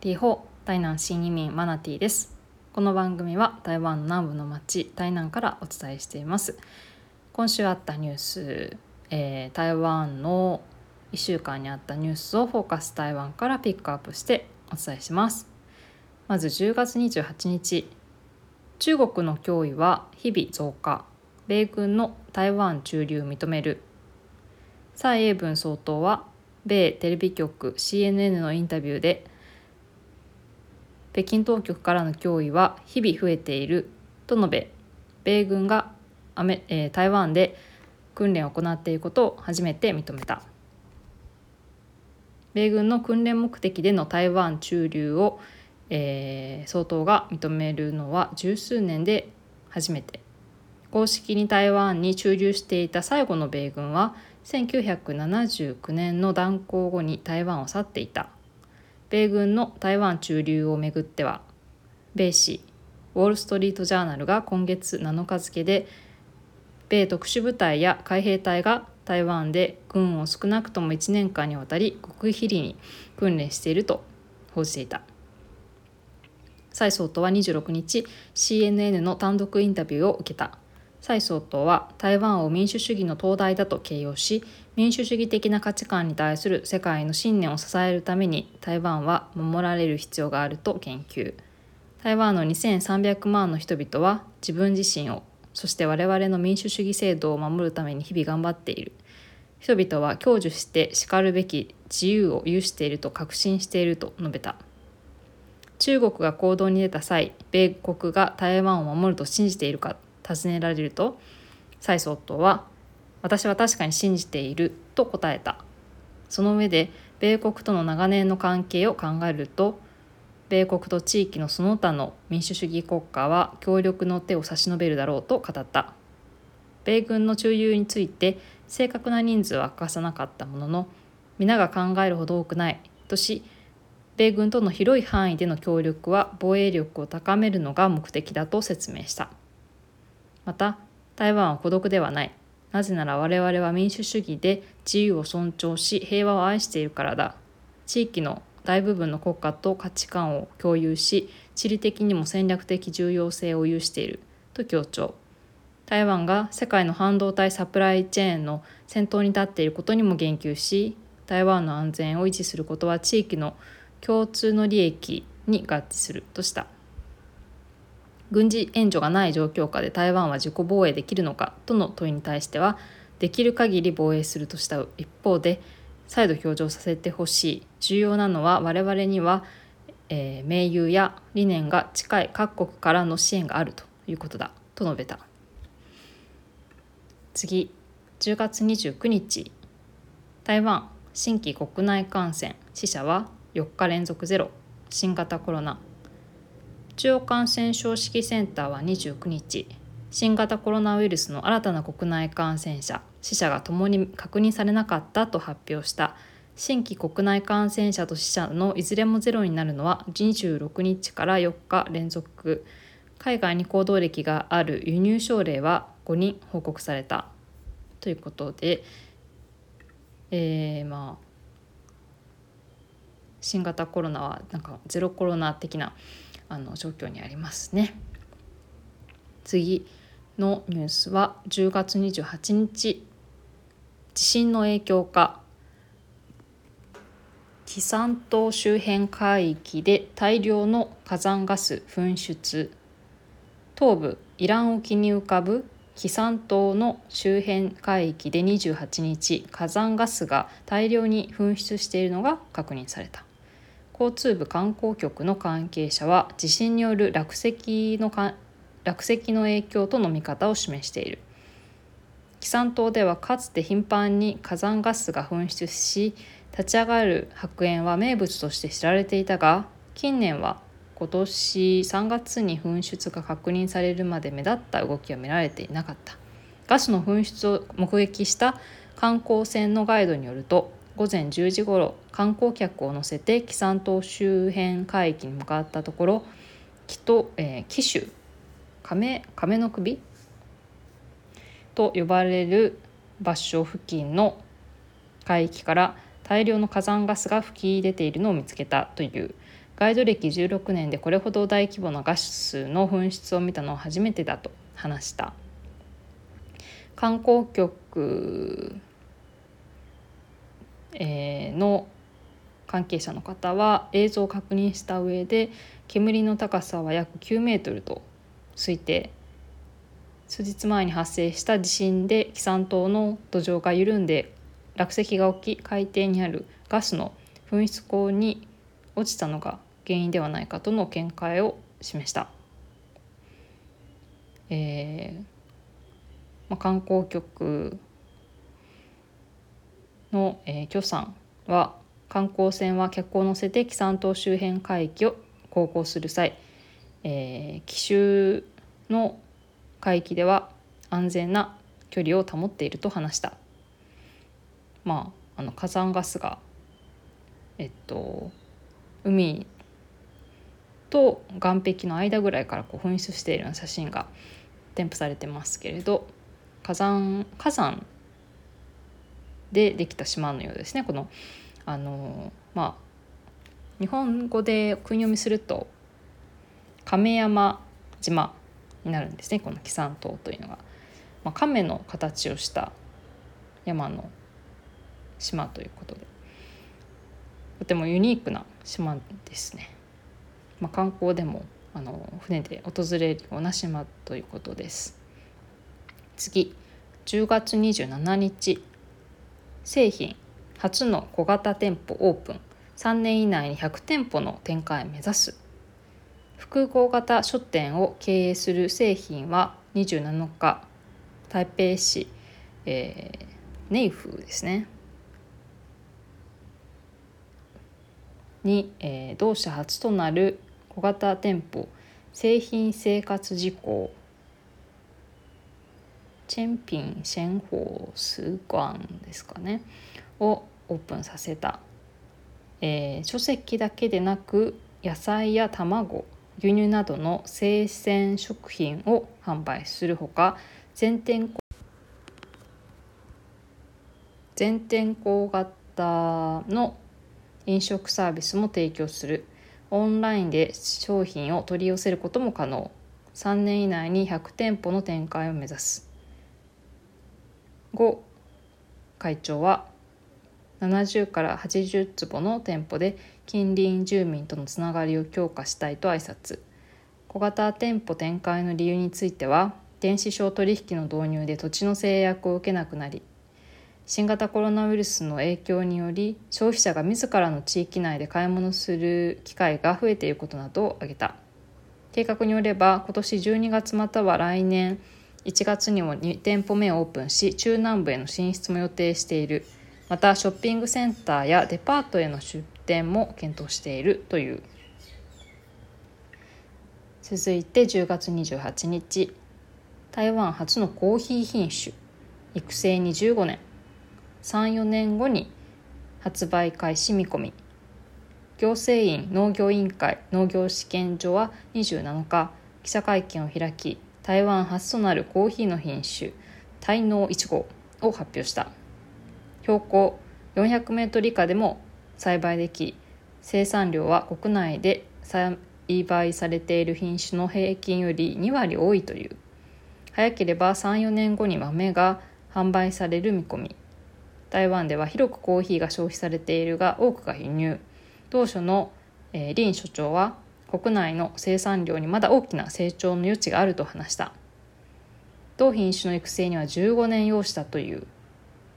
リホ台南新移民マナティです。この番組は台湾南部の町台南からお伝えしています。今週あったニュース、えー、台湾の1週間にあったニュースをフォーカス台湾からピックアップしてお伝えします。まず10月28日中国の脅威は日々増加米軍の台湾駐留認める。蔡英文総統は米テレビ局 CNN のインタビューで北京当局からの脅威は日々増えていると述べ米軍がアメ、えー、台湾で訓練を行っていることを初めて認めた。米軍の訓練目的での台湾駐留を、えー、総統が認めるのは十数年で初めて。公式に台湾に駐留していた最後の米軍は1979年の断交後に台湾を去っていた。米軍の台湾駐留をめぐっては米紙ウォール・ストリート・ジャーナルが今月7日付で米特殊部隊や海兵隊が台湾で軍を少なくとも1年間にわたり極秘裏に訓練していると報じていた。蔡総統は26日 CNN の単独インタビューを受けた。蔡総統は台湾を民主主義の灯台だと形容し民主主義的な価値観に対する世界の信念を支えるために台湾は守られる必要があると言及台湾の2300万の人々は自分自身をそして我々の民主主義制度を守るために日々頑張っている。人々は享受してしかるべき自由を有していると確信していると述べた。中国が行動に出た際米国が台湾を守ると信じているか尋ねられると蔡総統は「私は確かに信じている」と答えた。その上で米国との長年の関係を考えると米国と地域のその他の民主主義国家は協力の手を差し伸べるだろうと語った。米軍の駐留について正確な人数は明かさなかったものの皆が考えるほど多くないとし米軍との広い範囲での協力は防衛力を高めるのが目的だと説明した。また台湾は孤独ではない。なぜなら我々は民主主義で自由を尊重し平和を愛しているからだ。地域の大部分の国家と価値観を共有し地理的にも戦略的重要性を有している。と強調。台湾が世界の半導体サプライチェーンの先頭に立っていることにも言及し台湾の安全を維持することは地域の共通の利益に合致するとした。軍事援助がない状況下で台湾は自己防衛できるのかとの問いに対してはできる限り防衛するとした一方で再度表情させてほしい重要なのは我々には、えー、盟友や理念が近い各国からの支援があるということだと述べた。次10月29日。台湾新規国内感染死者は4日連続ゼロ。新型コロナ中央感染症指揮センターは29日新型コロナウイルスの新たな国内感染者死者がともに確認されなかったと発表した。新規国内感染者と死者のいずれもゼロになるのは26日から4日連続。海外に行動歴がある輸入症例は5人報告された。ということで、えー、まあ新型コロナはなんかゼロコロナ的なあの状況にありますね。次のニュースは10月28日地震の影響か。紀山島周辺海域で大量の火山ガス噴出。東部イラン沖に浮かぶ紀山島の周辺海域で28日火山ガスが大量に噴出しているのが確認された。交通部観光局の関係者は地震による落石の落石の影響との見方を示している。紀山島ではかつて頻繁に火山ガスが噴出し立ち上がる白煙は名物として知られていたが近年は今年3月に噴出が確認されるまで目立った動きは見られていなかった。ガスの噴出を目撃した観光船のガイドによると午前10時ごろ観光客を乗せて紀山島周辺海域に向かったところ紀と、えー、紀州亀亀の首と呼ばれる場所付近の海域から大量の火山ガスが噴き出ているのを見つけたという。ガイド歴16年でこれほど大規模なガスの噴出を見たのは初めてだと話した。観光局、えー、の関係者の方は映像を確認した上で煙の高さは約9メートルと推定数日前に発生した地震で紀山島の土壌が緩んで落石が起き海底にあるガスの噴出口に落ちたのが原因ではないかとの見解を示した。えーまあ、観光局の、えー、許さんは観光船は客を乗せて紀山島周辺海域を航行する際、えー、奇襲の海域では安全な距離を保っていると話した。まあ、あの火山ガスが、えっと、海と岸壁の間ぐらいからこう噴出しているような写真が添付されてますけれど火山火山でできた島のようですね。このあのまあ日本語で訓読みすると亀山島になるんですね。この紀山島というのが、まあ、亀の形をした山の島ということで。とてもユニークな島ですね。まあ、観光でもあの船で訪れるような島ということです。次10月27日。製品初の小型店舗オープン。3年以内に100店舗の展開を目指す。複合型書店を経営する製品は27日。台北市、えー、ネイフですね。に、えー、同社初となる小型店舗。製品生活事項。チェンピンシェンホースガンですかねをオープンさせた、えー、書籍だけでなく野菜や卵牛乳などの生鮮食品を販売するほか全店全店舗型の飲食サービスも提供する。オンラインで商品を取り寄せることも可能。3年以内に100店舗の展開を目指す。5会長は70から80坪の店舗で近隣住民とのつながりを強化したいと挨拶。小型店舗展開の理由については電子商取引の導入で土地の制約を受けなくなり新型コロナウイルスの影響により消費者が自らの地域内で買い物する機会が増えていることなどを挙げた。計画によれば今年12月または来年1月にも2店舗目をオープンし中南部への進出も予定している。またショッピングセンターやデパートへの出店も検討しているという。続いて10月28日。台湾初のコーヒー品種。育成に15年。34年後に発売開始見込み。行政院農業委員会農業試験所は27日。記者会見を開き台湾初となるコーヒーの品種台農1号を発表した。標高400メートル以下でも栽培でき生産量は国内で栽培されている品種の平均より2割多いという。早ければ34年後に豆が販売される見込み。台湾では広くコーヒーが消費されているが多くが輸入。当初の、えー、林所長は国内の生産量にまだ大きな成長の余地があると話した。同品種の育成には15年要したという。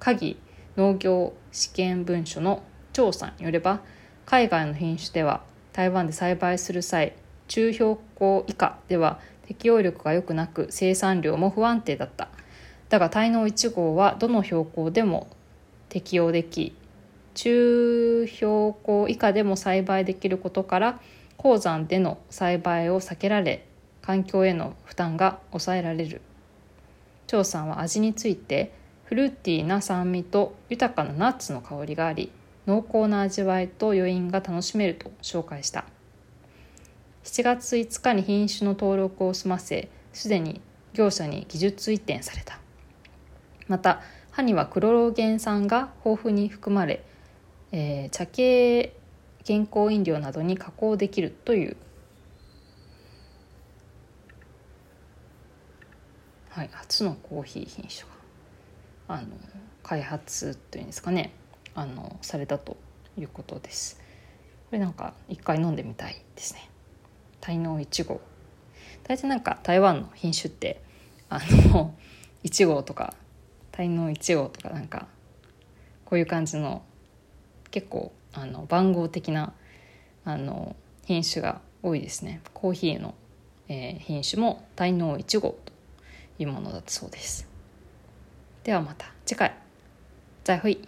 鍵農業試験文書の調査によれば海外の品種では台湾で栽培する際中標高以下では適応力が良くなく生産量も不安定だった。だが滞納1号はどの標高でも適用でき中標高以下でも栽培できることから鉱山での栽培を避けられ環境への負担が抑えられる。張さんは味についてフルーティーな酸味と豊かなナッツの香りがあり濃厚な味わいと余韻が楽しめると紹介した。7月5日に品種の登録を済ませすでに業者に技術移転された。また歯にはクロロゲン酸が豊富に含まれ、えー、茶系健康飲料などに加工できるという。はい初のコーヒー品種があの開発というんですかね。あのされたということです。これなんか一回飲んでみたいですね。滞納1号。大体なんか台湾の品種ってあの1号とか滞納1号とかなんかこういう感じの結構あの番号的なあの品種が多いですね。コーヒーの、えー、品種も大脳1号というものだったそうです。ではまた次回。再会。